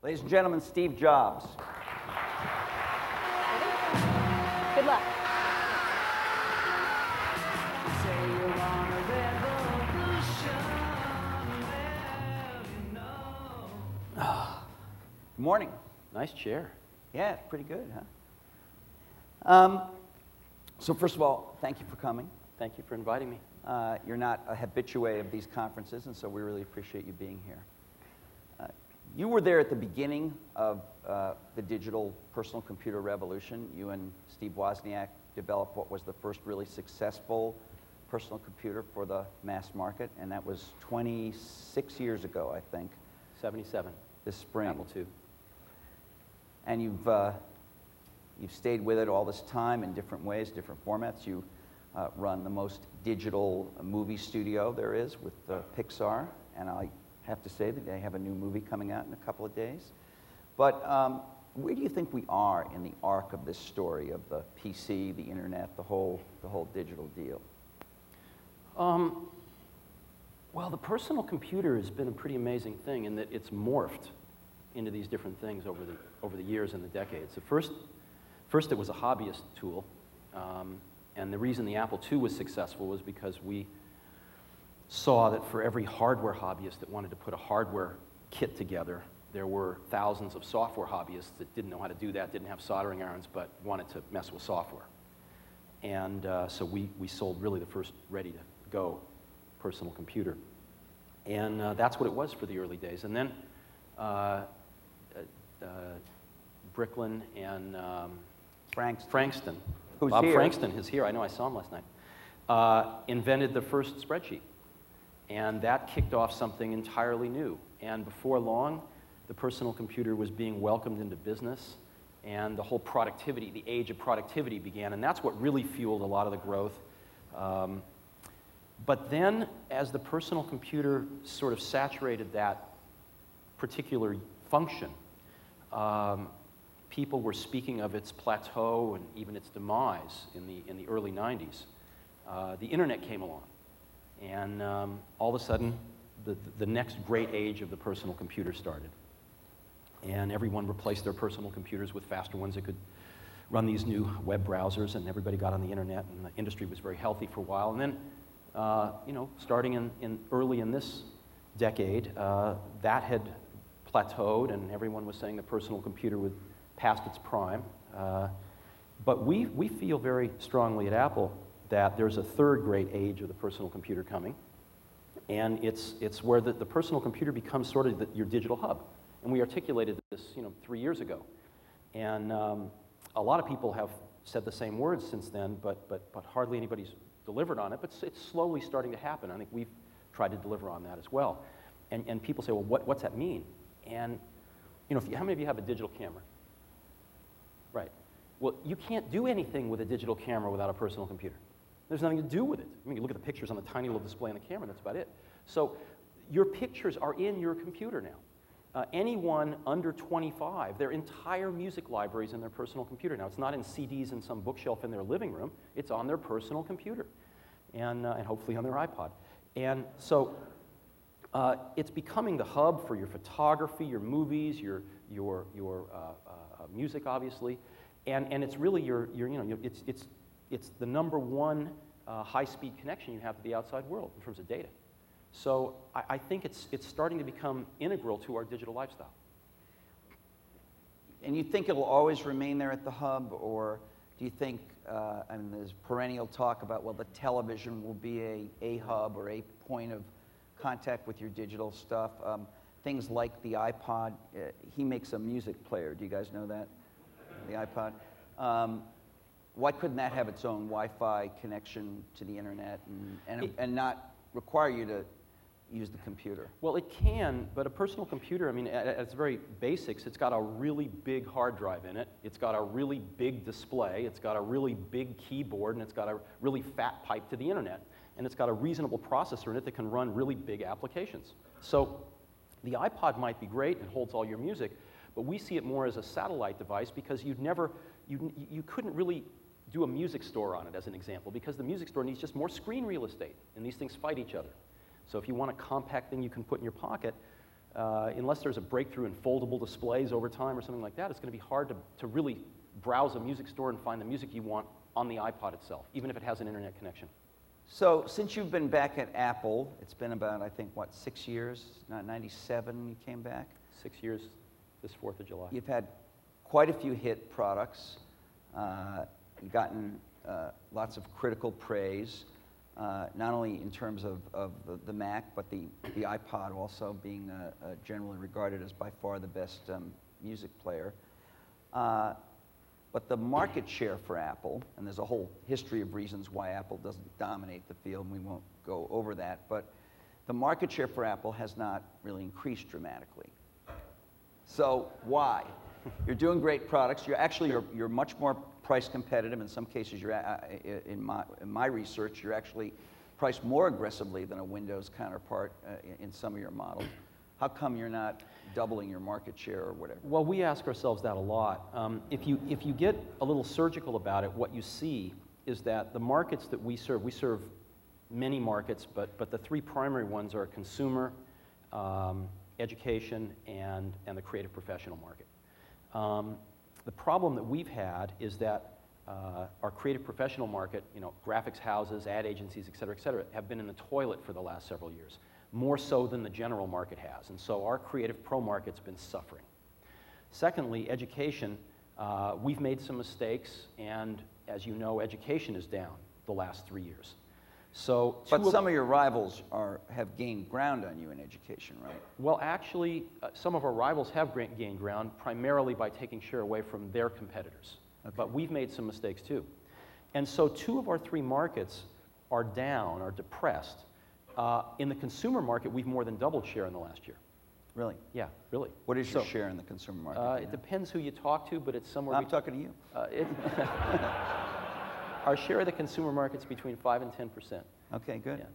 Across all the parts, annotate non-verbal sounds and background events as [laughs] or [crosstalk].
Ladies and gentlemen, Steve Jobs. Good luck. Good morning. Nice chair. Yeah, pretty good, huh? Um, so first of all, thank you for coming. Thank you for inviting me. Uh, you're not a habitué of these conferences, and so we really appreciate you being here. You were there at the beginning of uh, the digital personal computer revolution. You and Steve Wozniak developed what was the first really successful personal computer for the mass market, and that was 26 years ago, I think, 77. this spring. Apple II. And you've, uh, you've stayed with it all this time in different ways, different formats. You uh, run the most digital movie studio there is with uh, Pixar, and I have to say that they have a new movie coming out in a couple of days. But um, where do you think we are in the arc of this story of the PC, the internet, the whole, the whole digital deal? Um, well, the personal computer has been a pretty amazing thing in that it's morphed into these different things over the, over the years and the decades. At first, first, it was a hobbyist tool. Um, and the reason the Apple II was successful was because we saw that for every hardware hobbyist that wanted to put a hardware kit together, there were thousands of software hobbyists that didn't know how to do that, didn't have soldering irons, but wanted to mess with software. And uh, so we, we sold really the first ready to go personal computer. And uh, that's what it was for the early days. And then uh, uh, uh, Bricklin and um, Frank, Frankston, Who's Bob here. Frankston is here, I know I saw him last night, uh, invented the first spreadsheet. And that kicked off something entirely new. And before long, the personal computer was being welcomed into business, and the whole productivity, the age of productivity began. And that's what really fueled a lot of the growth. Um, but then, as the personal computer sort of saturated that particular function, um, people were speaking of its plateau and even its demise in the, in the early 90s. Uh, the internet came along. And um, all of a sudden, the, the next great age of the personal computer started. And everyone replaced their personal computers with faster ones that could run these new web browsers, and everybody got on the internet, and the industry was very healthy for a while. And then, uh, you know, starting in, in early in this decade, uh, that had plateaued, and everyone was saying the personal computer was past its prime. Uh, but we, we feel very strongly at Apple that there's a third great age of the personal computer coming, and it's, it's where the, the personal computer becomes sort of the, your digital hub. And we articulated this, you know, three years ago. And um, a lot of people have said the same words since then, but, but, but hardly anybody's delivered on it. But it's, it's slowly starting to happen. I think we've tried to deliver on that as well. And, and people say, well, what, what's that mean? And, you know, you, how many of you have a digital camera? Right. Well, you can't do anything with a digital camera without a personal computer. There's nothing to do with it. I mean, you look at the pictures on the tiny little display on the camera, that's about it. So your pictures are in your computer now. Uh, anyone under 25, their entire music library is in their personal computer. Now, it's not in CDs in some bookshelf in their living room, it's on their personal computer and, uh, and hopefully on their iPod. And so uh, it's becoming the hub for your photography, your movies, your, your, your uh, uh, music, obviously. And, and it's really your, your you know, your- it's, it's, it's the number one uh, high-speed connection you have to the outside world in terms of data. So I, I think it's, it's starting to become integral to our digital lifestyle. And you think it'll always remain there at the hub, or do you think, uh, I mean, there's perennial talk about, well, the television will be a, a hub or a point of contact with your digital stuff? Um, things like the iPod, uh, he makes a music player. Do you guys know that? The iPod. Um, why couldn't that have its own Wi-Fi connection to the internet and, and, It- and not require you to use the computer? Well, it can, but a personal computer, I mean, at, at its very basics, it's got a really big hard drive in it. It's got a really big display. It's got a really big keyboard, and it's got a really fat pipe to the internet. And it's got a reasonable processor in it that can run really big applications. So the iPod might be great, it holds all your music, but we see it more as a satellite device because you'd never, you, you couldn't really do a music store on it, as an example, because the music store needs just more screen real estate, and these things fight each other. So if you want a compact thing you can put in your pocket, uh, unless there's a breakthrough in foldable displays over time or something like that, it's going to be hard to, to really browse a music store and find the music you want on the iPod itself, even if it has an internet connection. So since you've been back at Apple, it's been about, I think, what, six years? Not 97 you came back? Six years this 4th of July. You've had quite a few hit products. Uh, gotten uh, lots of critical praise, uh, not only in terms of, of the, the Mac, but the, the iPod also being uh, generally regarded as by far the best um, music player. Uh, but the market share for Apple, and there's a whole history of reasons why Apple doesn't dominate the field, and we won't go over that, but the market share for Apple has not really increased dramatically. So why? You're doing great products. You're actually you're, you're much more price competitive. In some cases, you're a- a- in my in my research, you're actually priced more aggressively than a Windows counterpart uh, in some of your models. How come you're not doubling your market share or whatever? Well, we ask ourselves that a lot. Um, if, you, if you get a little surgical about it, what you see is that the markets that we serve, we serve many markets, but, but the three primary ones are consumer, um, education, and, and the creative professional market. Um, the problem that we've had is that uh, our creative professional market, you know, graphics houses, ad agencies, et cetera, et cetera, have been in the toilet for the last several years, more so than the general market has. And so our creative pro market's been suffering. Secondly, education. Uh, we've made some mistakes, and as you know, education is down the last three years. So, But some of your rivals are, have gained ground on you in education, right? well, actually, uh, some of our rivals have gained ground primarily by taking share away from their competitors. But we've made some mistakes too. And so, two of our three markets are down, are depressed. Uh, in the consumer market, we've more than doubled share in the last year. Really? Yeah, really. What is your So, share in the consumer market? Uh, it depends who you talk to, but it's somewhere. I'm talking to you. uh, it, [laughs] [laughs] our share of the consumer market's between five and ten percent. Okay, good. Yeah.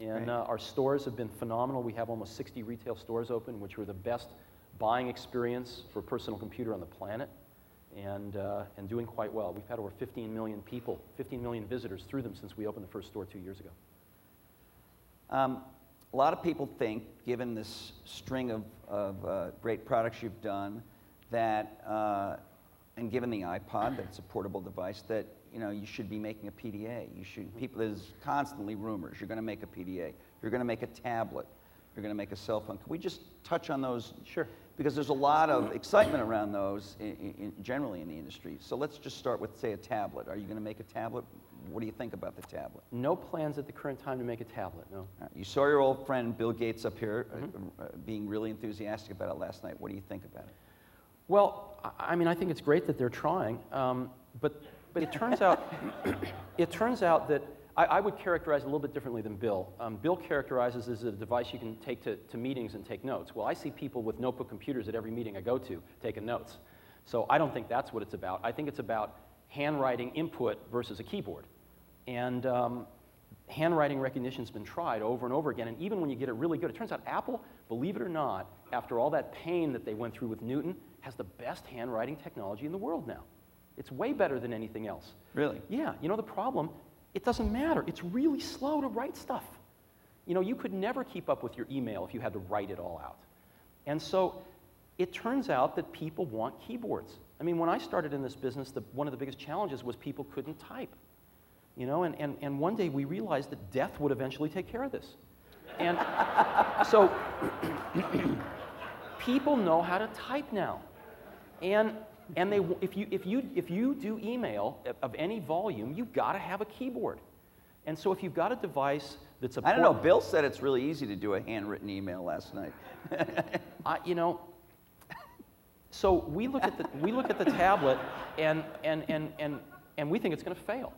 And uh, our stores have been phenomenal. We have almost 60 retail stores open, which were the best buying experience for a personal computer on the planet, and, uh, and doing quite well. We've had over 15 million people, 15 million visitors through them since we opened the first store two years ago. Um, a lot of people think, given this string of, of uh, great products you've done, that, uh, and given the iPod, that it's a portable device, that you know you should be making a PDA. You should. People, there's constantly rumors. You're going to make a PDA. You're going to make a tablet. You're going to make a cell phone. Can we just touch on those? Sure. Because there's a lot of excitement around those in, in, generally in the industry. So let's just start with, say, a tablet. Are you going to make a tablet? What do you think about the tablet? No plans at the current time to make a tablet, no. Right, You saw your old friend Bill Gates up here uh, uh, being really enthusiastic about it last night. What do you think about it? Well, I I mean, I think it's great that they're trying, um, but, but it turns out, [coughs] it turns out that I, I would characterize it a little bit differently than Bill. Um, Bill characterizes it as a device you can take to, to meetings and take notes. Well, I see people with notebook computers at every meeting I go to taking notes. So I don't think that's what it's about. I think it's about handwriting input versus a keyboard. And um, handwriting recognition's been tried over and over again, and even when you get it really good, it turns out Apple, believe it or not, after all that pain that they went through with Newton, has the best handwriting technology in the world now. It's way better than anything else. Really? Yeah, you know the problem? It doesn't matter. It's really slow to write stuff. You know, you could never keep up with your email if you had to write it all out. And so it turns out that people want keyboards. I mean, when I started in this business, the, one of the biggest challenges was people couldn't type. You know, and, and, and one day we realized that death would eventually take care of this. And [laughs] so [clears throat] people know how to type now. And, and they, if, you, if, you, if you do email of- any volume, you've got to have a keyboard. And so if you've got a device that's a I don't know. Bill said it's really easy to do a handwritten email last night. [laughs] I, you know, so we look at the, we look at the tablet and, and, and, and, and we think it's going to fail.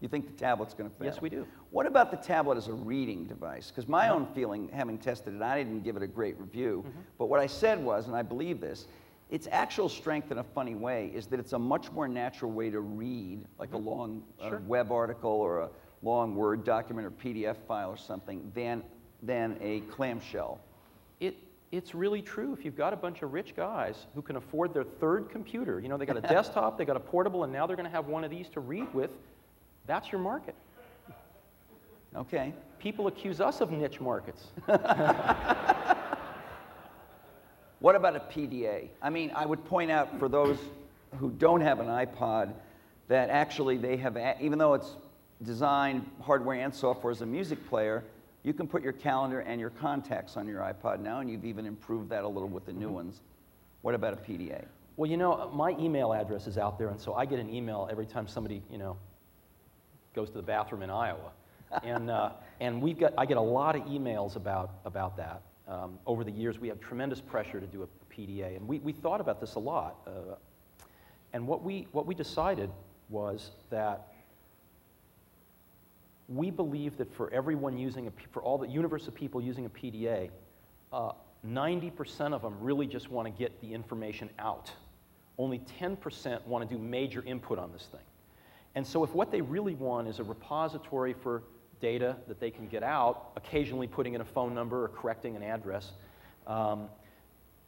You think the tablet's going to fail? Yes, we do. What about the tablet as a reading device? Because my own feeling, having tested it, I didn't give it a great review. Mm-hmm. But what I said was, and I believe this, its actual strength in a funny way is that it's a much more natural way to read, like a long uh, Mm-hmm. Web article or a long Word document or PDF file or something, than, than a clamshell. It, it's really true. If you've got a bunch of rich guys who can afford their third computer, you know, they got a [laughs] desktop, they got a portable, and now they're going to have one of these to read with, that's your market. Okay. People accuse us of niche markets. [laughs] What about a PDA? I mean, I would point out for those who don't have an iPod that actually they have, even though it's designed hardware and software as a music player, you can put your calendar and your contacts on your iPod now, and you've even improved that a little with the new ones. What about a PDA? Well, you know, my email address is out there, and so I get an email every time somebody, you know, goes to the bathroom in Iowa. and uh, and we've got, I get a lot of emails about, about that. Um, over the years, we have tremendous pressure to do a PDA, and we, we thought about this a lot. Uh, and what we, what we decided was that we believe that for everyone using a, for all the universe of people using a PDA, uh, 90% of them really just want to get the information out. Only 10% want to do major input on this thing. And so, if what they really want is a repository for data that they can get out, occasionally putting in a phone number or correcting an address, um,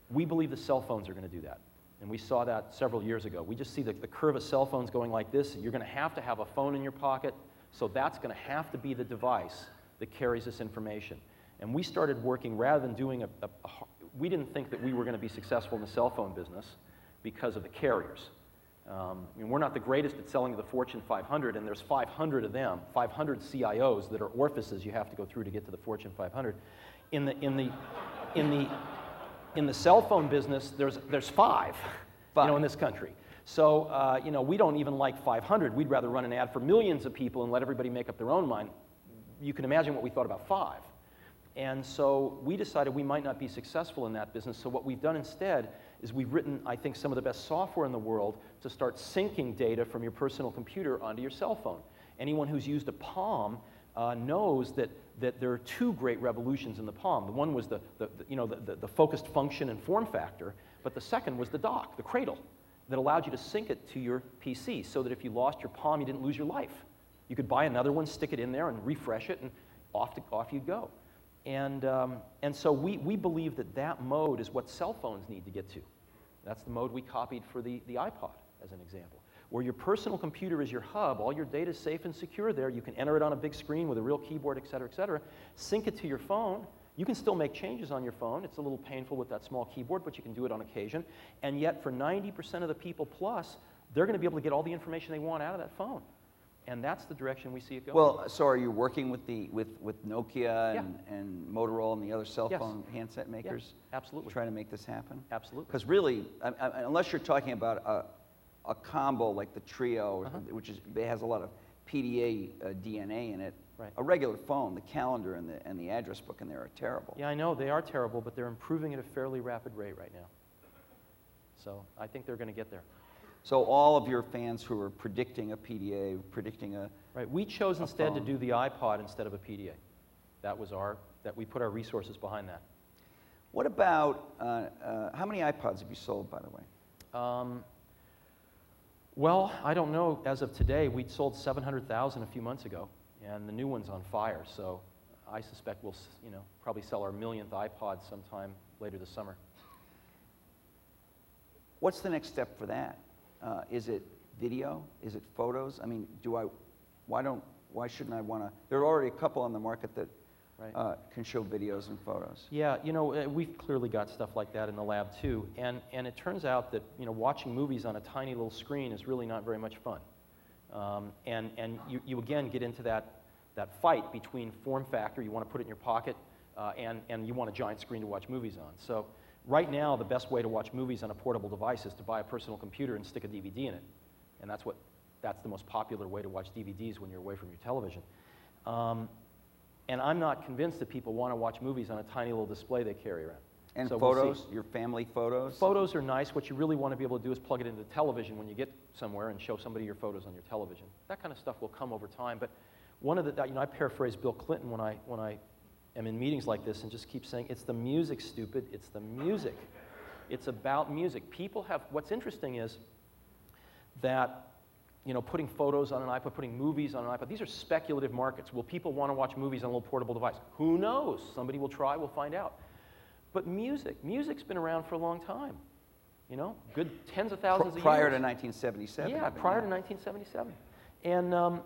we believe the cell phones are going to do that. And we saw that several years ago. We just see the, the curve of cell phones going like this. You're going to have to have a phone in your pocket, so that's going to have to be the device that carries this information. And we started working rather than doing a, a, a we didn't think that we were going to be successful in the cell phone business because of the carriers. Um, I mean, we're not the greatest at selling to the Fortune 500, and there's 500 of them, 500 CIOs that are orifices you have to go through to get to the Fortune 500. In the, in the, in the, in the cell phone business, there's, there's five, you know, in this country. So, uh, you know, we don't even like 500. We'd rather run an ad for millions of people and let everybody make up their own mind. You can imagine what we thought about five. And so we decided we might not be successful in that business. So what we've done instead is we've written, I think, some of the best software in the world to start syncing data from your personal computer onto your cell phone. Anyone who's used a Palm uh, knows that, that there are two great revolutions in the Palm. The one was the, the, the- you know, the, the, the focused function and form factor, but the second was the dock, the cradle, that allowed you to sync it to your PC so that if you lost your Palm, you didn't lose your life. You could buy another one, stick it in there, and refresh it, and off, to, off you'd go. And, um, and so we, we believe that that mode is what cell phones need to get to. That's the mode we copied for the, the iPod, as an example. Where your personal computer is your hub, all your data is safe and secure there. You can enter it on a big screen with a real keyboard, et cetera, et cetera. Sync it to your phone. You can still make changes on your phone. It's a little painful with that small keyboard, but you can do it on occasion. And yet, for 90% of the people plus, they're going to be able to get all the information they want out of that phone. And that's the direction we see it going. Well, so are you working with the with, with Nokia Yeah. and, and Motorola and the other cell Yes. phone handset makers? absolutely. Trying to make this happen? Absolutely. Because really, I, I, unless you're talking about a, a combo like the Treo, Uh-huh. which is, it has a lot of PDA uh, DNA in it, Right. a regular phone, the calendar and the, and the address book in there are terrible. Yeah, I know they are terrible, but they're improving at a fairly rapid rate right now. So I think they're going to get there. So all of your fans who are predicting a PDA, predicting a, Right. We chose instead to do the iPod instead of a PDA. That was our that we put our resources behind that. what about, uh, uh, how many iPods have you sold, by the way? Um, well, I don't know. As of today, we'd sold 700,000 a few months ago, and the new one's on fire. So I suspect we'll, you know, probably sell our millionth iPod sometime later this summer. What's the next step for that? Uh, is it video? Is it photos? I mean, do I, why don't, why shouldn't I want to? There are already a couple on the market that Right. uh, can show videos and photos. Yeah, you know, uh, we've clearly got stuff like that in the lab too. And, and it turns out that, you know, watching movies on a tiny little screen is really not very much fun. Um, and and you, you again get into that, that fight between form factor, you want to put it in your pocket, uh, and, and you want a giant screen to watch movies on. So right now, the best way to watch movies on a portable device is to buy a personal computer and stick a DVD in it. And that's what, that's the most popular way to watch DVDs when you're away from your television. Um, and I'm not convinced that people want to watch movies on a tiny little display they carry around. And So we'll photos, your family photos? Photos are nice. What you really want to be able to do is plug it into the television when you get somewhere and show somebody your photos on your television. That kind of stuff will come over time. But one of the, you know, I paraphrase Bill Clinton when I, when I am in meetings like this and just keep saying, it's the music, stupid. It's the music. It's about music. People have, what's interesting is that, you know, putting photos on an iPod, putting movies on an iPod, these are speculative markets. Will people want to watch movies on a little portable device? Who knows? Somebody will try, we'll find out. But music, music's been around for a long time. You know, good tens of thousands of years. prior to 1977? Yeah, prior to 1977. And um,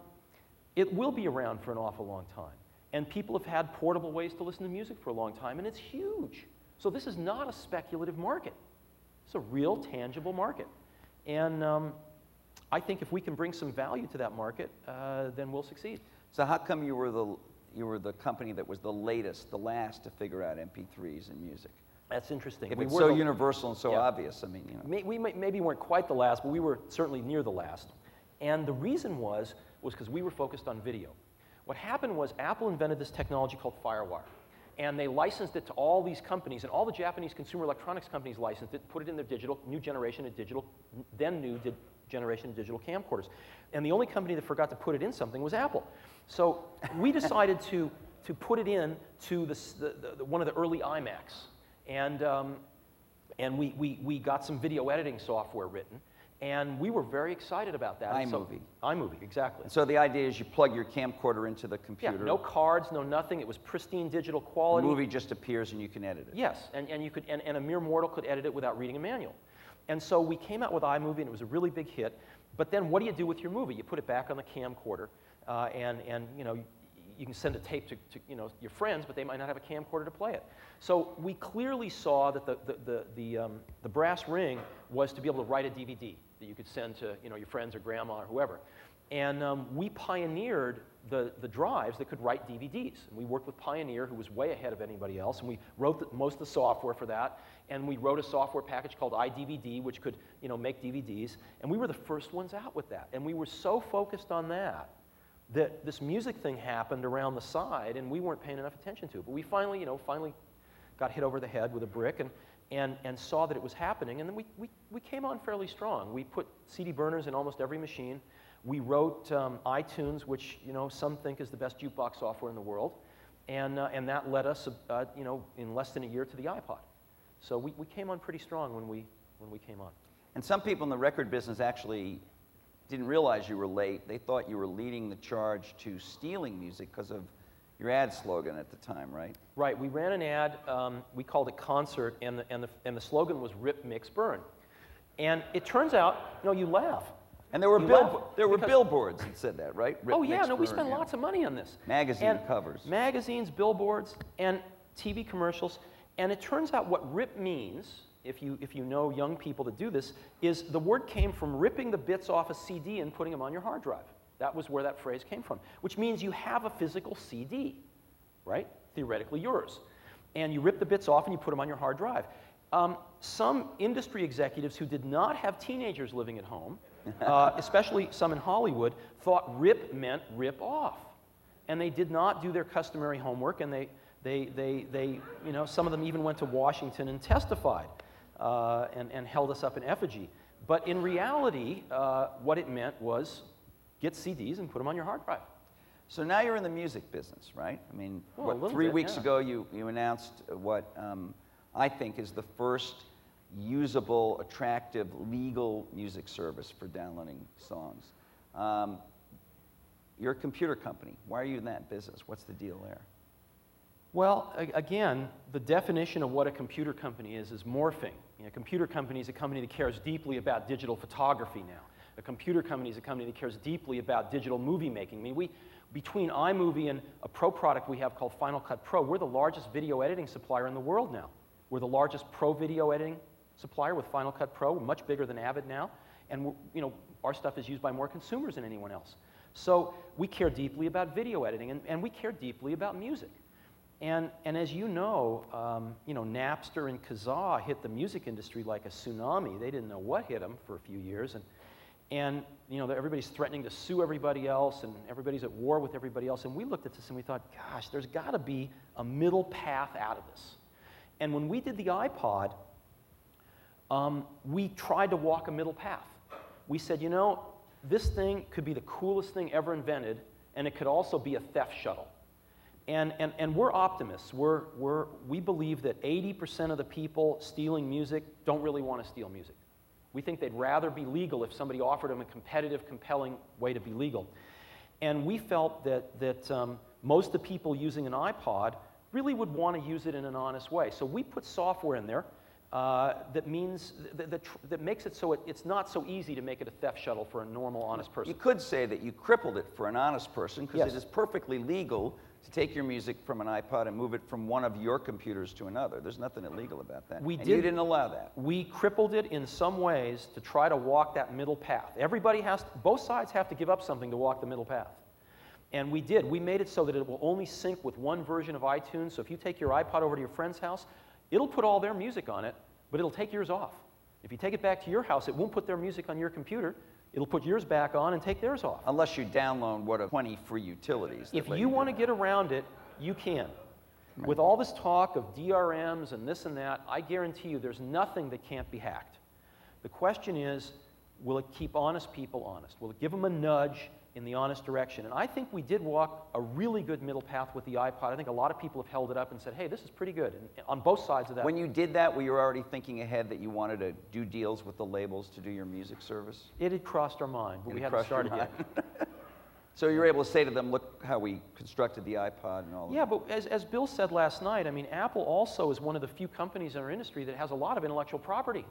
it will be around for an awful long time. And people have had portable ways to listen to music for a long time, and it's huge. So this is not a speculative market. It's a real, tangible market. And um, I think if we can bring some value to that market, uh, then we'll succeed. So how come you were the you were the company that was the latest, the last to figure out MP3s and music? That's interesting. If We it's so the- universal and so Yeah. obvious, I mean, you know. May, we may, maybe weren't quite the last, but we were certainly near the last. And the reason was was because we were focused on video. What happened was Apple invented this technology called FireWire, and they licensed it to all these companies, and all the Japanese consumer electronics companies licensed it, put it in their digital new generation of digital, then new di- generation of digital camcorders. And the only company that forgot to put it in something was Apple. So we decided to to put it in to the, the, the, one of the early iMacs, and um, and we, we, we got some video editing software written, and we were very excited about that. And so- iMovie. iMovie, exactly. And so the idea is you plug your camcorder into the computer. Yeah, no cards, no nothing. It was pristine digital quality. the movie just appears and you can edit it. Yes, and, and you could, and, and a mere mortal could edit it without reading a manual. And so we came out with iMovie, and it was a really big hit. But then, what do you do with your movie? You put it back on the camcorder, uh, and, and you know, you can send a tape to, to you know, your friends, but they might not have a camcorder to play it. So we clearly saw that the, the, the, the, um, the brass ring was to be able to write a DVD that you could send to you know, your friends or grandma or whoever. And um, we pioneered the, the drives that could write DVDs. And we worked with Pioneer, who was way ahead of anybody else, and we wrote the, most of the software for that. And we wrote a software package called iDVD, which could you know, make DVDs. And we were the first ones out with that. And we were so focused on that that this music thing happened around the side, and we weren't paying enough attention to it. But we finally, you know, finally got hit over the head with a brick and, and, and saw that it was happening. And then we, we, we came on fairly strong. We put CD burners in almost every machine. We wrote um, iTunes, which you know, some think is the best jukebox software in the world. And, uh, and that led us, uh, you know, in less than a year to the iPod. So we, we came on pretty strong when we, when we came on. And some people in the record business actually didn't realize you were late. They thought you were leading the charge to stealing music because of your ad slogan at the time, right? Right, we ran an ad, um, we called it Concert, and the, and, the, and the slogan was Rip, Mix, Burn. And it turns out, you know, you laugh. And there were, bill- there were billboards that said that, right? Rip, oh, yeah, mix, no, we burn, spent yeah. lots of money on this. Magazine And covers. Magazines, billboards, and TV commercials. And it turns out what rip means, if you, if you know young people that do this, is the word came from ripping the bits off a CD and putting them on your hard drive. That was where that phrase came from, which means you have a physical CD, right? Theoretically yours. And you rip the bits off and you put them on your hard drive. Um, some industry executives who did not have teenagers living at home, [laughs] uh, especially some in Hollywood, thought rip meant rip off and they did not do their customary homework, and they, they, they, they you know, some of them even went to Washington and testified uh, and, and held us up in effigy. But in reality, uh, what it meant was get CDs and put them on your hard drive. So now you're in the music business, right? I mean, Well, what, three bit, weeks yeah. ago you, you announced what um, I think is the first usable, attractive, legal music service for downloading songs. Um, you're a computer company. Why are you in that business? What's the deal there? Well, again, the definition of what a computer company is is morphing. You know, a computer company is a company that cares deeply about digital photography now. A computer company is a company that cares deeply about digital movie making. I mean, we, between iMovie and a pro product we have called Final Cut Pro, we're the largest video editing supplier in the world now. We're the largest pro video editing supplier with Final Cut Pro, We're much bigger than Avid now, and you know, our stuff is used by more consumers than anyone else. So we care deeply about video editing, and, and we care deeply about music. And, and as you know, um, you know, Napster and Kazaa hit the music industry like a tsunami. They didn't know what hit them for a few years. And, and you know, everybody's threatening to sue everybody else, and everybody's at war with everybody else. And we looked at this and we thought, gosh, there's got to be a middle path out of this. And when we did the iPod, um, we tried to walk a middle path. We said, you know, this thing could be the coolest thing ever invented, and it could also be a theft shuttle. And, and, and we're optimists. We're, we're, we believe that 80% of the people stealing music don't really want to steal music. We think they'd rather be legal if somebody offered them a competitive, compelling way to be legal. And we felt that, that um, most of the people using an iPod really would want to use it in an honest way. So we put software in there uh, that means that, that, tr- that makes it so it, it's not so easy to make it a theft shuttle for a normal, honest person. You could say that you crippled it for an honest person because Yes. it is perfectly legal to take your music from an iPod and move it from one of your computers to another. There's nothing illegal about that. We and you did- didn't allow that. We crippled it in some ways to try to walk that middle path. Everybody has, to, both sides have to give up something to walk the middle path. And we did. We made it so that it will only sync with one version of iTunes. So if you take your iPod over to your friend's house, it'll put all their music on it, but it'll take yours off. If you take it back to your house, it won't put their music on your computer. It'll put yours back on and take theirs off. Unless you download what are 20 free utilities. If you want to get around it, you can. With all this talk of DRMs and this and that, I guarantee you there's nothing that can't be hacked. The question is, will it keep honest people honest? Will it give them a nudge in the honest direction? And I think we did walk a really good middle path with the iPod. I think a lot of people have held it up and said, hey, this is pretty good, and on both sides of that. When you did that, were you already thinking ahead that you wanted to do deals with the labels to do your music service? it had crossed our mind, but It we had hadn't started yet. [laughs] So you were able to say to them, look how we constructed the iPod and all Yeah, that. but as, as Bill said last night, I mean, Apple also is one of the few companies in our industry that has a lot of intellectual property.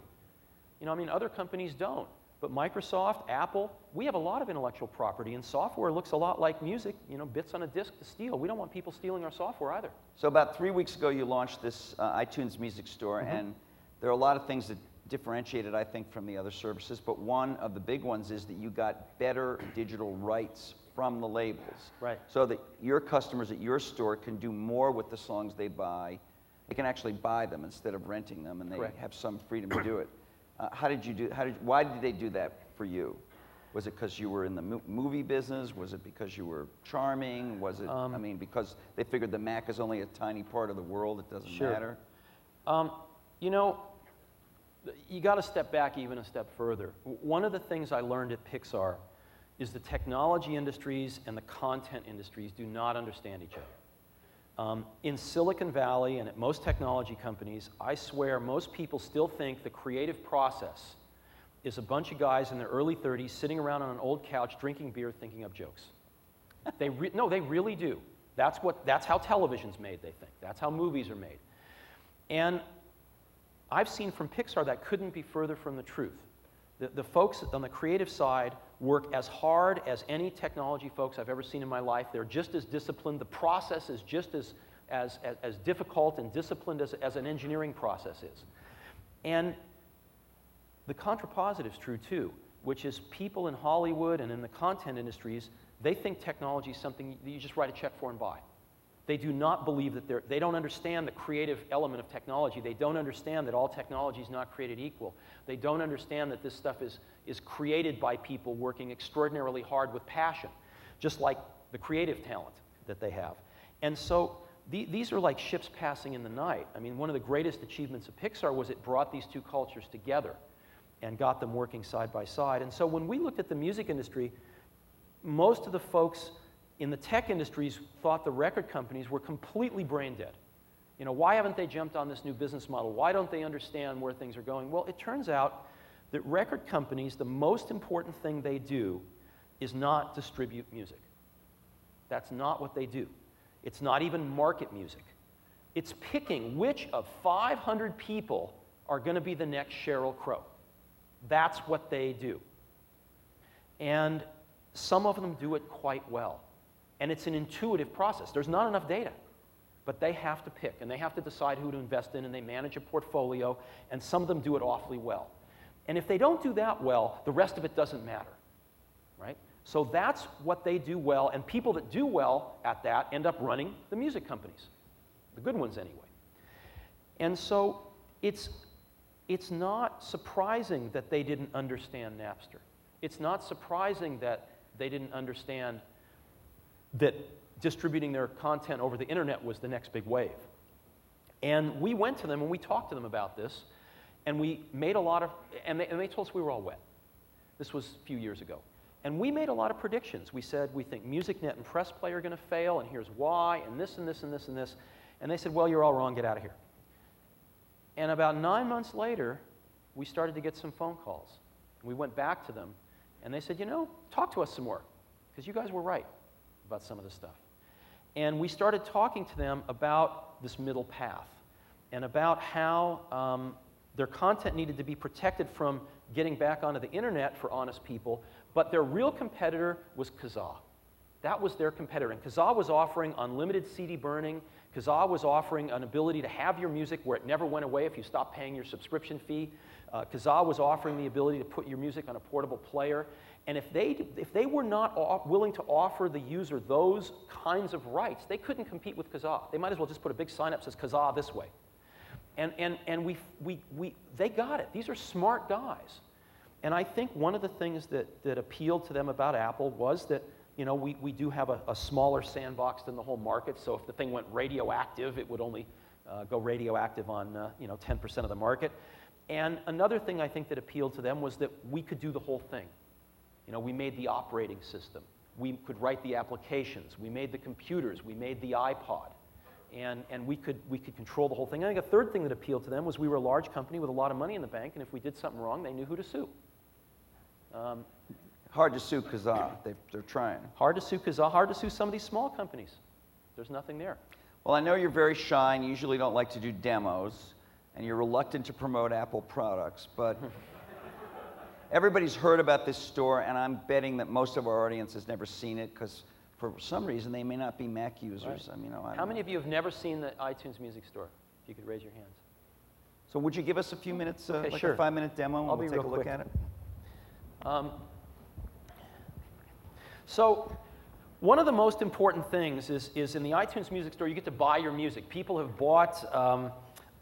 You know, I mean, other companies don't. But Microsoft, Apple, we have a lot of intellectual property, and software looks a lot like music, you know, bits on a disk to steal. We don't want people stealing our software either. So about three weeks ago, you launched this uh, iTunes Music Store, Mm-hmm. and there are a lot of things that differentiate it, I think, from the other services. But one of the big ones is that you got better digital rights from the labels, Right. So that your customers at your store can do more with the songs they buy. They can actually buy them instead of renting them, and they Correct. have some freedom to do it. Uh, how did you do? How did? Why did they do that for you? Was it because you were in the mo- movie business? Was it because you were charming? Was it? Um, I mean, because they figured the Mac is only a tiny part of the world. It doesn't Sure. matter. Um, you know, you got to step back even a step further. One of the things I learned at Pixar is the technology industries and the content industries do not understand each other. Um, in Silicon Valley and at most technology companies, I swear most people still think the creative process is a bunch of guys in their early 30s sitting around on an old couch drinking beer thinking up jokes. They re- no, they really do. That's, what, that's how television's made, they think. That's how movies are made. And I've seen from Pixar that couldn't be further from the truth. The, the folks on the creative side work as hard as any technology folks I've ever seen in my life. They're just as disciplined. The process is just as, as, as, as difficult and disciplined as, as an engineering process is. And the contrapositive is true too, which is people in Hollywood and in the content industries, they think technology is something that you just write a check for and buy. They do not believe that they're, they don't understand the creative element of technology. They don't understand that all technology is not created equal. They don't understand that this stuff is, is created by people working extraordinarily hard with passion, just like the creative talent that they have. And so the, these are like ships passing in the night. I mean, one of the greatest achievements of Pixar was it brought these two cultures together and got them working side by side. And so when we looked at the music industry, most of the folks in the tech industries thought the record companies were completely brain dead. You know, why haven't they jumped on this new business model? Why don't they understand where things are going? Well, it turns out that record companies, the most important thing they do is not distribute music. That's not what they do. It's not even market music. It's picking which of 500 people are going to be the next Sheryl Crow. That's what they do. And some of them do it quite well. And it's an intuitive process. There's not enough data. But they have to pick, and they have to decide who to invest in, and they manage a portfolio, and some of them do it awfully well. And if they don't do that well, the rest of it doesn't matter. Right? So that's what they do well, and people that do well at that end up running the music companies. The good ones, anyway. And so it's, it's not surprising that they didn't understand Napster. It's not surprising that they didn't understand that distributing their content over the internet was the next big wave. And we went to them and we talked to them about this, and we made a lot of, and they, and they told us we were all wet. This was a few years ago. And we made a lot of predictions. We said, we think MusicNet and PressPlay are going to fail, and here's why, and this and this and this and this. And they said, well, you're all wrong, get out of here. And about nine months later, we started to get some phone calls. We went back to them, and they said, you know, talk to us some more, because you guys were right about some of this stuff. And we started talking to them about this middle path and about how um, their content needed to be protected from getting back onto the internet for honest people, but their real competitor was Kazaa. That was their competitor. And Kazaa was offering unlimited CD burning. Kazaa was offering an ability to have your music where it never went away if you stopped paying your subscription fee. Uh, Kazaa was offering the ability to put your music on a portable player. And if they, if they were not off, willing to offer the user those kinds of rights, they couldn't compete with Kazaa. They might as well just put a big sign up that says Kazaa this way. And, and, and we, we, we, they got it. These are smart guys. And I think one of the things that, that appealed to them about Apple was that you know, we, we do have a, a smaller sandbox than the whole market. So if the thing went radioactive, it would only uh, go radioactive on uh, you know, 10% of the market. And another thing I think that appealed to them was that we could do the whole thing. You know, we made the operating system. We could write the applications. We made the computers. We made the iPod. And, and we, could, we could control the whole thing. I think a third thing that appealed to them was we were a large company with a lot of money in the bank, and if we did something wrong, they knew who to sue. Um, Hard to sue Kazaa. They, they're trying. hard to sue Kazaa, hard to sue some of these small companies. There's nothing there. Well, I know you're very shy and you usually don't like to do demos, and you're reluctant to promote Apple products, but [laughs] everybody's heard about this store, and I'm betting that most of our audience has never seen it because for some reason they may not be Mac users. I mean, you know, I How many know. of you have never seen the iTunes Music Store? If you could raise your hands. So would you give us a few minutes, uh, Okay, like sure. a five-minute demo, and I'll we'll take a look quick. at it? Um, so, one of the most important things is, is in the iTunes Music Store, you get to buy your music. People have bought um,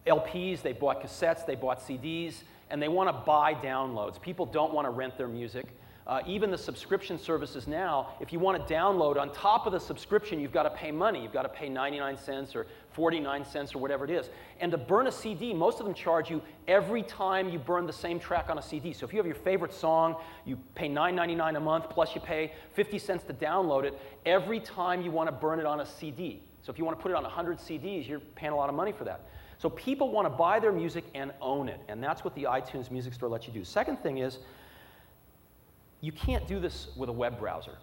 LPs, they bought cassettes, they bought CDs, and they want to buy downloads. People don't want to rent their music. Uh, even the subscription services now, if you want to download on top of the subscription, you've got to pay money. You've got to pay 99 cents or 49 cents or whatever it is. And to burn a CD, most of them charge you every time you burn the same track on a CD. So if you have your favorite song, you pay $9.99 a month, plus you pay 50 cents to download it every time you want to burn it on a CD. So if you want to put it on 100 CDs, you're paying a lot of money for that. So people want to buy their music and own it, and that's what the iTunes Music Store lets you do. Second thing is, you can't do this with a web browser.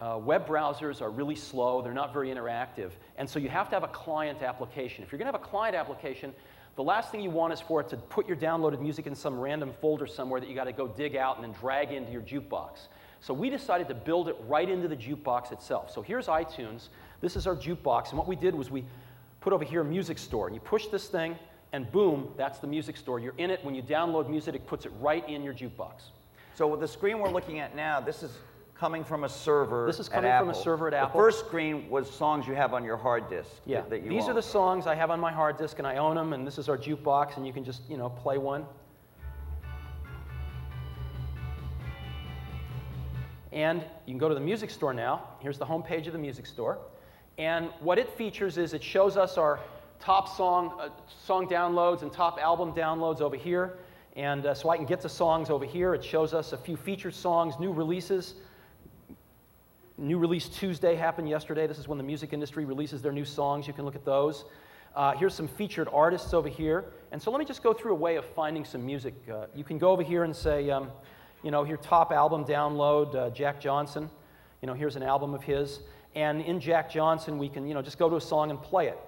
Uh, web browsers are really slow, they're not very interactive, and so you have to have a client application. If you're going to have a client application, the last thing you want is for it to put your downloaded music in some random folder somewhere that you got to go dig out and then drag into your jukebox. So we decided to build it right into the jukebox itself. So here's iTunes. This is our jukebox, and what we did was we put over here music store, and you push this thing, and boom, that's the music store. You're in it. When you download music, it puts it right in your jukebox. So with the screen we're looking at now, this is coming from a server. This is coming from a server at Apple. the first screen was songs you have on your hard disk. Yeah, that you these own. are the songs I have on my hard disk, and I own them, and this is our jukebox, and you can just, you know, play one. And you can go to the music store now. Here's the home page of the music store. And what it features is it shows us our top song, uh, song downloads and top album downloads over here. And uh, so I can get to songs over here. It shows us a few featured songs, new releases. New release Tuesday happened yesterday. This is when the music industry releases their new songs. You can look at those. Uh, here's some featured artists over here. And so let me just go through a way of finding some music. Uh, you can go over here and say, um, you know, your top album download, uh, Jack Johnson. You know, here's an album of his. And in Jack Johnson, we can, you know, just go to a song and play it.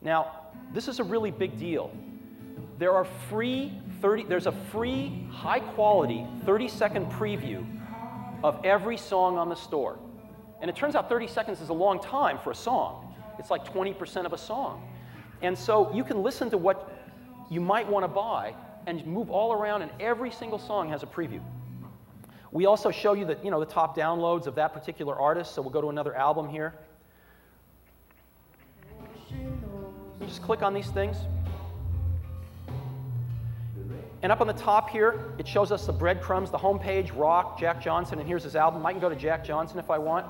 Now, this is a really big deal. There are free 30, there's a free, high quality 30 second preview of every song on the store. And it turns out 30 seconds is a long time for a song. It's like 20% of a song. And so you can listen to what you might want to buy and move all around, and every single song has a preview. We also show you the, you know, the top downloads of that particular artist, so we'll go to another album here. Just click on these things. And up on the top here, it shows us the breadcrumbs, the homepage, rock, Jack Johnson, and here's his album. I can go to Jack Johnson if I want.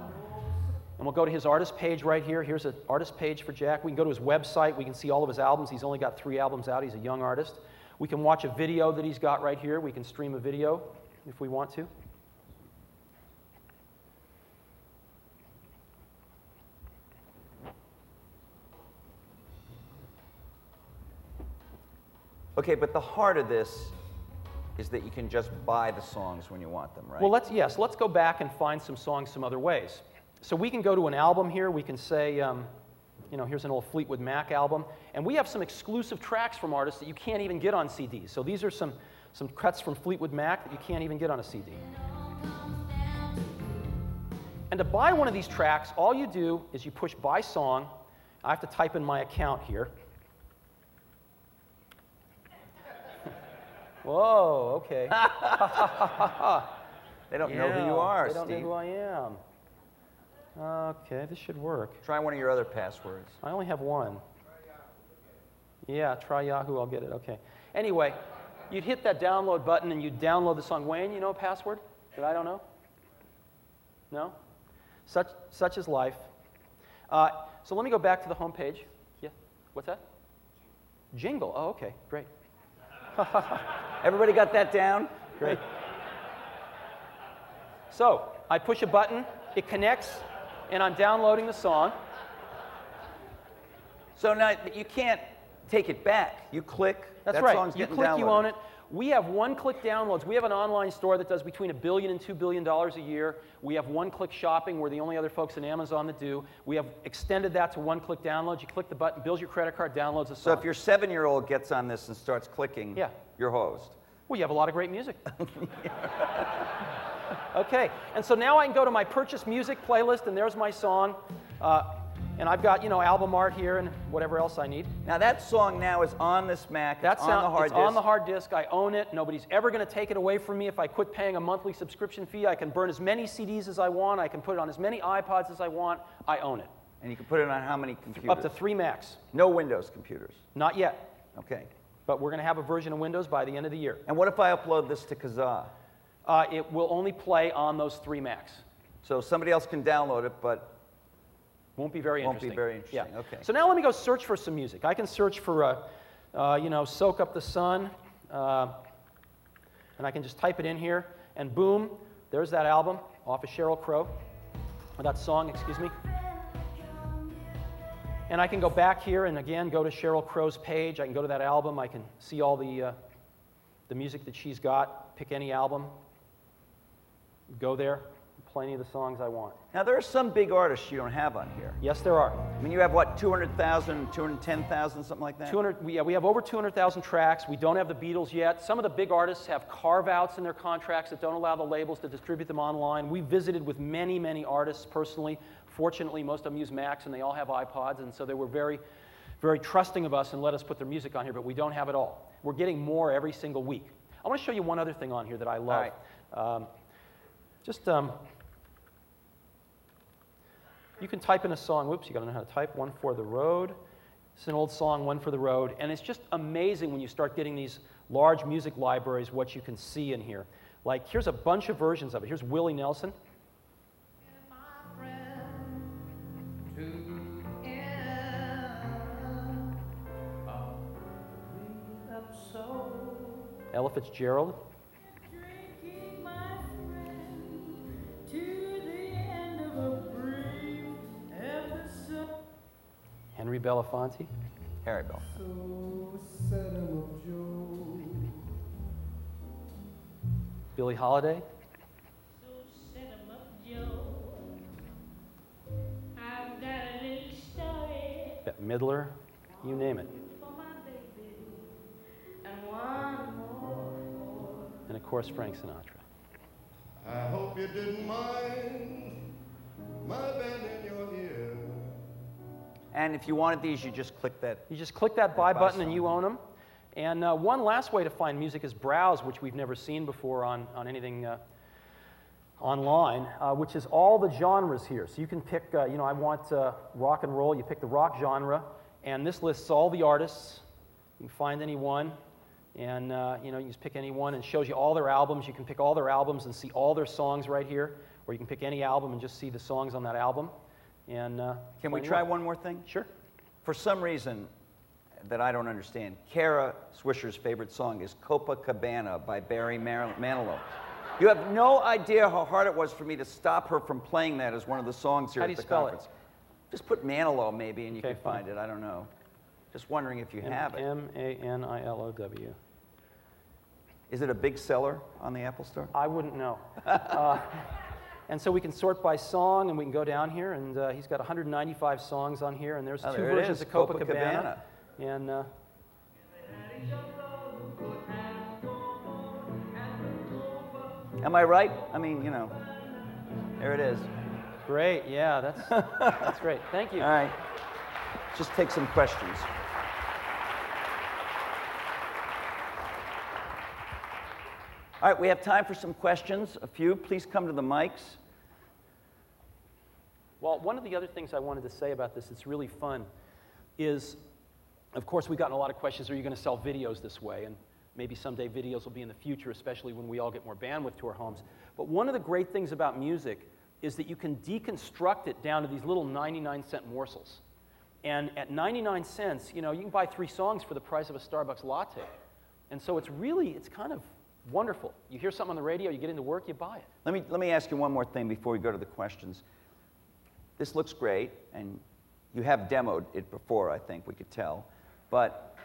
And we'll go to his artist page right here. Here's an artist page for Jack. We can go to his website. We can see all of his albums. He's only got three albums out. He's a young artist. We can watch a video that he's got right here. We can stream a video if we want to. Okay, but the heart of this is that you can just buy the songs when you want them, right? Well, let's yes, let's go back and find some songs some other ways. So we can go to an album here. We can say, um, you know, here's an old Fleetwood Mac album, and we have some exclusive tracks from artists that you can't even get on CDs. So these are some some cuts from Fleetwood Mac that you can't even get on a CD. And to buy one of these tracks, all you do is you push buy song. I have to type in my account here. Whoa, okay. [laughs] They don't know who you are, They don't know who I am. Okay, this should work. Try one of your other passwords. I only have one. Yeah, try Yahoo, I'll get it. Okay. Anyway, you'd hit that download button and you'd download the song. Wayne, you know a password that I don't know? No? Such, such is life. Uh, so let me go back to the home page. Yeah. What's that? Jingle. Oh, okay. Great. [laughs] Everybody got that down? Great. So I push a button, it connects, and I'm downloading the song. So now you can't take it back. You click. That's that right. Song's You click, you downloaded. own it. We have one-click downloads. We have an online store that does between a billion and two billion dollars a year. We have one-click shopping. We're the only other folks in Amazon that do. We have extended that to one-click downloads. You click the button, bills your credit card, downloads the song. So if your seven-year-old gets on this and starts clicking, Yeah. you're hosed. Well, you have a lot of great music. [laughs] okay, and so now I can go to my purchase music playlist, and there's my song. Uh, and I've got, you know, album art here and whatever else I need. Now that song now is on this Mac. That it's on the hard it's disk. on the hard disk. I own it. Nobody's ever going to take it away from me. If I quit paying a monthly subscription fee, I can burn as many CDs as I want. I can put it on as many iPods as I want. I own it. And you can put it on how many computers? Up to three Macs. No Windows computers. Not yet, Okay. but we're going to have a version of Windows by the end of the year. And what if I upload this to Kazaa? Uh, it will only play on those three Macs. So somebody else can download it, but Won't be very Won't be interesting. very interesting, Yeah. okay. So now let me go search for some music. I can search for, uh, uh, you know, "Soak Up the Sun," uh, and I can just type it in here, and boom, there's that album off of Sheryl Crow, or that song, excuse me. And I can go back here and again go to Sheryl Crow's page. I can go to that album. I can see all the, uh, the music that she's got. Pick any album. Go there. Plenty of the songs I want. now there are some big artists you don't have on here. Yes, there are. I mean, you have what, 200,000, 210,000, something like that? 200, we, yeah, we have over 200,000 tracks. We don't have the Beatles yet. Some of the big artists have carve outs in their contracts that don't allow the labels to distribute them online. We visited with many, many artists personally. Fortunately, most of them use Macs and they all have iPods, and so they were very, very trusting of us and let us put their music on here, but we don't have it all. We're getting more every single week. I want to show you one other thing on here that I love. Um, just, um, you can type in a song. Whoops, you got to know how to type. One for the road. It's an old song, One for the Road. And it's just amazing when you start getting these large music libraries what you can see in here. Like, here's a bunch of versions of it. Here's Willie Nelson. Ella Fitzgerald. Henry Belafonte. Harry Bell. So sad of Joe. Billie Holiday. So set 'em up, Joe. I've got a little story Bette Midler. You name it. for my baby, and one more. And of course, Frank Sinatra. I hope you didn't mind my band in your ear. And if you wanted these, you just click that. You just click that buy buy button and you own them. And uh, one last way to find music is browse, which we've never seen before on, on anything uh, online, uh, which is all the genres here. So you can pick, uh, you know, I want uh, rock and roll. You pick the rock genre, and this lists all the artists. You can find any one, and uh, you know, you just pick any one, and it shows you all their albums. You can pick all their albums and see all their songs right here, or you can pick any album and just see the songs on that album. And uh, Can we try one more thing? Sure. For some reason that I don't understand, Kara Swisher's favorite song is Copacabana by Barry Manilow. You have no idea how hard it was for me to stop her from playing that as one of the songs here How do at you the spell it? conference. Just put Manilow maybe and you Okay, can find fine. it. I don't know. Just wondering if you have it. M A N I L O W. Is it a big seller on the Apple Store? I wouldn't know. [laughs] uh, and so we can sort by song, and we can go down here, and uh, he's got 195 songs on here, and there's Oh, two there versions of Copacabana. Copacabana. And uh, Am I right? I mean, you know, there it is. Great, yeah, that's, that's great. Thank you. All right. Just take some questions. All right, we have time for some questions. A few, please come to the mics. Well, one of the other things I wanted to say about this, it's really fun is, of course, we've gotten a lot of questions are you going to sell videos this way? And maybe someday videos will be in the future, especially when we all get more bandwidth to our homes. But one of the great things about music is that you can deconstruct it down to these little 99 cent morsels. And at 99 cents, you know, you can buy three songs for the price of a Starbucks latte. And so it's really, it's kind of wonderful. You hear something on the radio, you get into work, you buy it. Let me, let me ask you one more thing before we go to the questions. This looks great, and you have demoed it before, I think, we could tell. But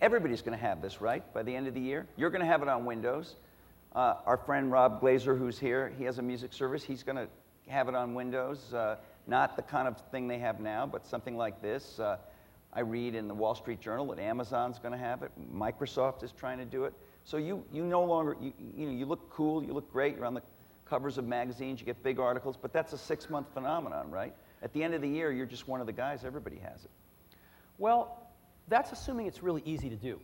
everybody's going to have this, right, by the end of the year? You're going to have it on Windows. Uh, our friend Rob Glaser, who's here, he has a music service. He's going to have it on Windows. Uh, not the kind of thing they have now, but something like this. Uh, I read in the Wall Street Journal that Amazon's going to have it. Microsoft is trying to do it. So you, you no longer, you, you, know, you look cool, you look great, you're on the covers of magazines, you get big articles, but that's a six month phenomenon, right? At the end of the year, you're just one of the guys, everybody has it. Well, that's assuming it's really easy to do.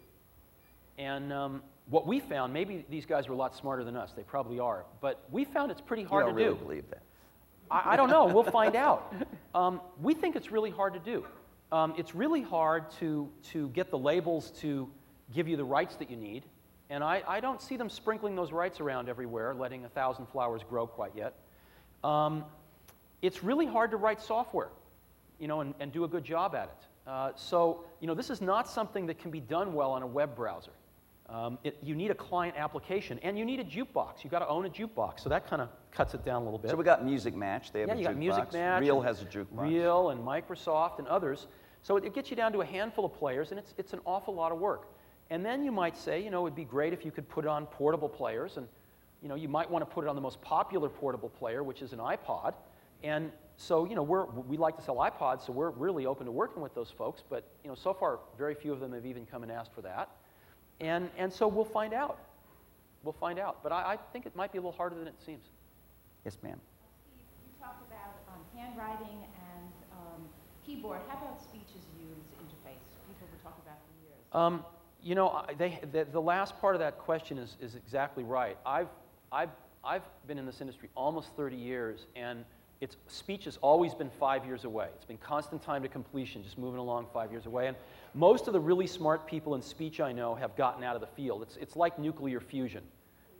And um, what we found, maybe these guys were a lot smarter than us, they probably are, but we found it's pretty hard you don't to really do. believe that. I, I don't know, we'll find out. [laughs] Um, we think it's really hard to do. Um, it's really hard to, to get the labels to give you the rights that you need. And I, I don't see them sprinkling those rights around everywhere, letting a thousand flowers grow quite yet. Um, it's really hard to write software, you know, and, and do a good job at it. Uh, so, you know, this is not something that can be done well on a web browser. Um, it, you need a client application, and you need a jukebox. You've got to own a jukebox, so that kind of cuts it down a little bit. So we got Musicmatch, they have yeah, a you got Music jukebox. Match. Real has a jukebox. Real and Microsoft and others. So it, it gets you down to a handful of players, and it's, it's an awful lot of work. And then you might say, you know, it'd be great if you could put it on portable players, and you know, you might want to put it on the most popular portable player, which is an iPod. And so, you know, we're, we like to sell iPods, so we're really open to working with those folks. But you know, so far, very few of them have even come and asked for that. And, and so we'll find out. We'll find out. But I, I think it might be a little harder than it seems. Yes, ma'am. Steve, you talked about um, handwriting and um, keyboard. How about speech as used interface? People were talking about for years. Um, you know, they, the, the last part of that question is, is exactly right. I've, I've, I've been in this industry almost 30 years, and it's, speech has always been five years away. It's been constant time to completion, just moving along five years away. And most of the really smart people in speech I know have gotten out of the field. It's, it's like nuclear fusion.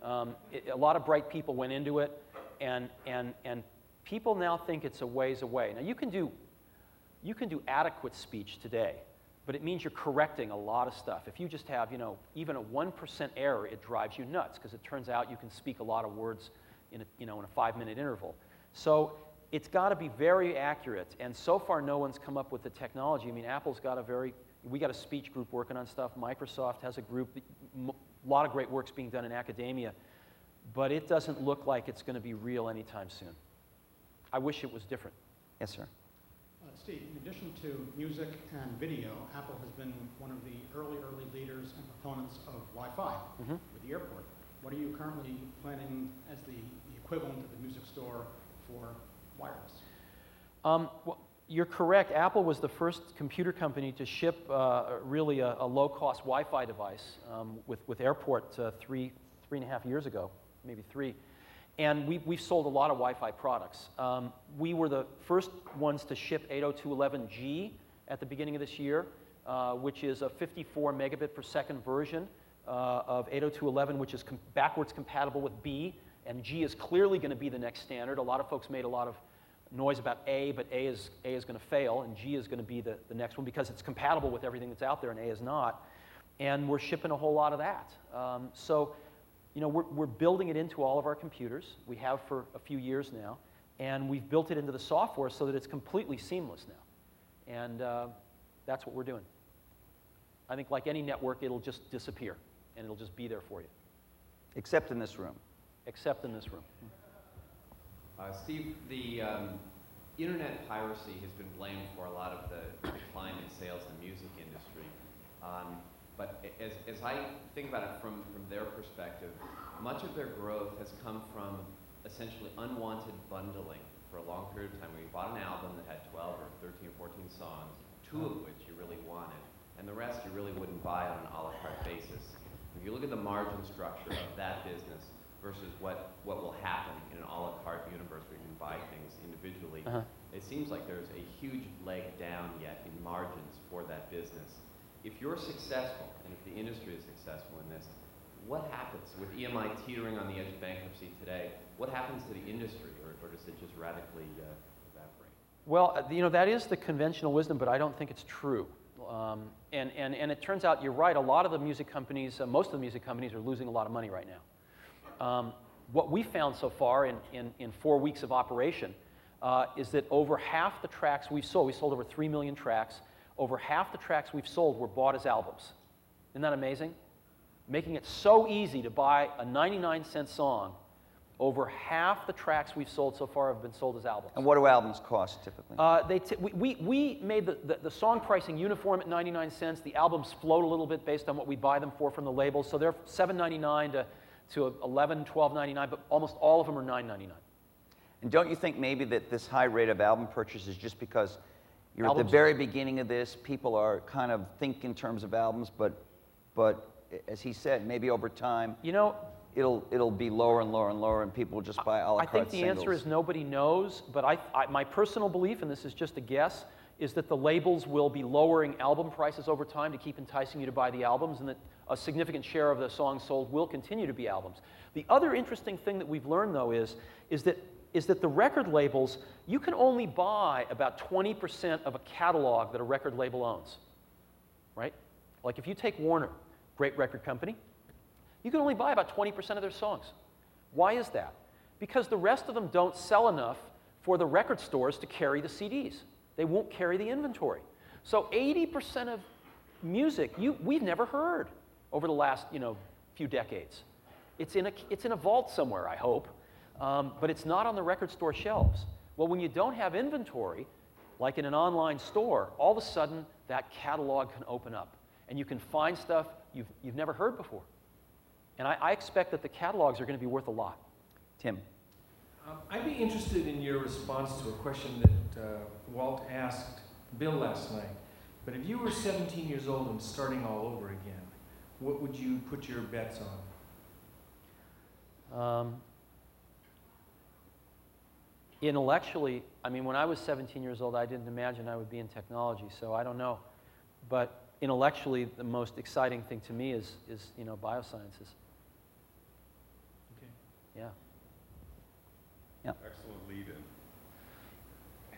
Um, it, a lot of bright people went into it, and, and, and people now think it's a ways away. Now, you can do, you can do adequate speech today but it means you're correcting a lot of stuff. If you just have, you know, even a 1% error, it drives you nuts because it turns out you can speak a lot of words in a, you know, in a five minute interval. So it's got to be very accurate. And so far, no one's come up with the technology. I mean, Apple's got a very, we got a speech group working on stuff. Microsoft has a group, a lot of great work's being done in academia. But it doesn't look like it's going to be real anytime soon. I wish it was different. Yes, sir. Steve, in addition to music and video, Apple has been one of the early, early leaders and proponents of Wi-Fi Mhm. with the airport. What are you currently planning as the, the equivalent of the music store for wireless? Um, well, you're correct. Apple was the first computer company to ship uh, really a, a low-cost Wi-Fi device um, with, with Airport uh, three, three and a half years ago, maybe three. And we, we've sold a lot of Wi-Fi products. Um, we were the first ones to ship 802.11g at the beginning of this year, uh, which is a 54 megabit per second version uh, of 802.11, which is com- backwards compatible with B. And G is clearly going to be the next standard. A lot of folks made a lot of noise about A, but A is, A is going to fail, and G is going to be the, the next one because it's compatible with everything that's out there, and A is not. And we're shipping a whole lot of that. Um, so, you know, we're, we're building it into all of our computers. We have for a few years now. And we've built it into the software so that it's completely seamless now. And uh, that's what we're doing. I think, like any network, it'll just disappear, and it'll just be there for you, Except in this room. except in this room. Uh, Steve, the um, internet piracy has been blamed for a lot of the decline in sales in the music industry. Um, but as, as I think about it from, from their perspective, much of their growth has come from essentially unwanted bundling for a long period of time, you bought an album that had 12 or 13 or 14 songs, two of which you really wanted, and the rest you really wouldn't buy on an a la carte basis. If you look at the margin structure of that business versus what, what will happen in an a la carte universe where you can buy things individually, Uh-huh. it seems like there's a huge leg down yet in margins for that business. If you're successful, and if the industry is successful in this, what happens with EMI teetering on the edge of bankruptcy today? What happens to the industry, or, or does it just radically uh, evaporate? Well, uh, you know, that is the conventional wisdom, but I don't think it's true. Um, and, and, and it turns out you're right. A lot of the music companies, uh, most of the music companies, are losing a lot of money right now. Um, what we found so far in, in, in four weeks of operation uh, is that over half the tracks we've sold, we sold over 3 million tracks, over half the tracks we've sold were bought as albums. Isn't that amazing? Making it so easy to buy a 99 cent song, over half the tracks we've sold so far have been sold as albums. And what do albums cost typically? Uh, they t- we, we, we made the, the, the song pricing uniform at 99 cents. The albums float a little bit based on what we buy them for from the labels. So they're 7.99 to, to 11, 12.99, but almost all of them are 9.99. And don't you think maybe that this high rate of album purchase is just because you're at the very beginning of this, people are kind of think in terms of albums, but, but as he said, maybe over time, You know, it'll, it'll be lower and lower and lower, and people will just buy a la I think the answer is nobody knows, but I, I, my personal belief, and this is just a guess, is that the labels will be lowering album prices over time to keep enticing you to buy the albums, and that a significant share of the songs sold will continue to be albums. The other interesting thing that we've learned, though, is, is, that, is that the record labels, you can only buy about 20% of a catalog that a record label owns, right? Like if you take Warner, great record company, you can only buy about 20% of their songs. Why is that? Because the rest of them don't sell enough for the record stores to carry the CDs. They won't carry the inventory. So 80% of music you, we've never heard over the last you know, few decades. It's in, a, it's in a vault somewhere, I hope, um, but it's not on the record store shelves. Well, when you don't have inventory, like in an online store, all of a sudden that catalog can open up and you can find stuff you've, you've never heard before. And I, I expect that the catalogs are going to be worth a lot. Tim, Um, I'd be interested in your response to a question that uh, Walt asked Bill last night. But if you were 17 years old and starting all over again, what would you put your bets on? Um, intellectually, I mean, when I was 17 years old, I didn't imagine I would be in technology, so I don't know. But intellectually, the most exciting thing to me is, is you know, biosciences. Okay. Yeah. Excellent lead-in.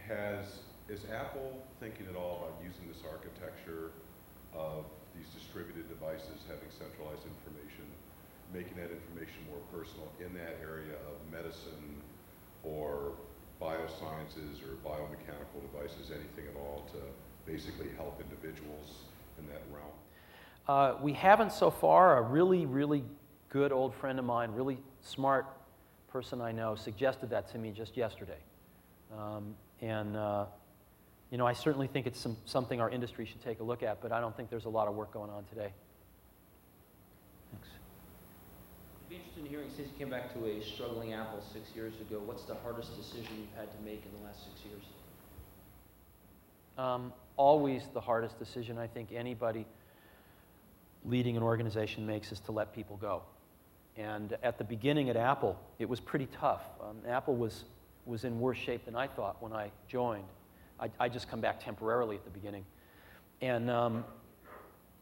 Has, is Apple thinking at all about using this architecture of these distributed devices having centralized information, making that information more personal in that area of medicine or biosciences or biomechanical devices, anything at all to basically help individuals in that realm? Uh, we haven't so far. A really, really good old friend of mine, really smart person I know, suggested that to me just yesterday. Um, and, uh, you know, I certainly think it's some, something our industry should take a look at, but I don't think there's a lot of work going on today. thanks. I'd be interested in hearing, since you came back to a struggling Apple six years ago, what's the hardest decision you've had to make in the last six years? Um, always the hardest decision I think anybody leading an organization makes is to let people go. And at the beginning at Apple, it was pretty tough. Um, Apple was, was in worse shape than I thought when I joined. I, I just come back temporarily at the beginning. And um,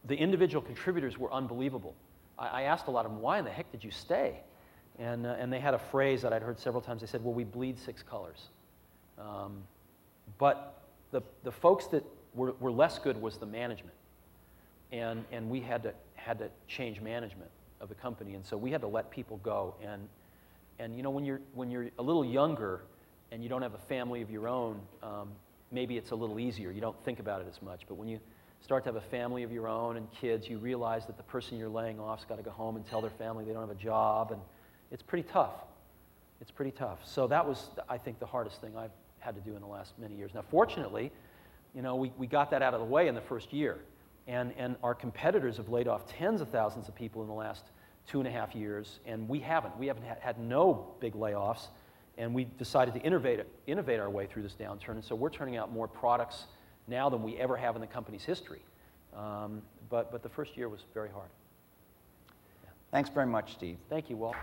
the individual contributors were unbelievable. I, I asked a lot of them, why in the heck did you stay? And, uh, and they had a phrase that I'd heard several times. They said, well, we bleed six colors. Um, but the, the folks that were, were less good was the management. And, and we had to, had to change management of the company. And so we had to let people go. And, and you know, when you're, when you're a little younger and you don't have a family of your own, um, maybe it's a little easier. You don't think about it as much. But when you start to have a family of your own and kids, you realize that the person you're laying off's got to go home and tell their family they don't have a job. And it's pretty tough. It's pretty tough. So that was, I think, the hardest thing I've had to do in the last many years. Now, fortunately, you know, we, we got that out of the way in the first year. And, and our competitors have laid off tens of thousands of people in the last two and a half years, and we haven't. We haven't had, had no big layoffs, And we decided to innovate, innovate our way through this downturn. And so we're turning out more products now than we ever have in the company's history. Um, but, but the first year was very hard. Thanks very much, Steve. Thank you, Walt.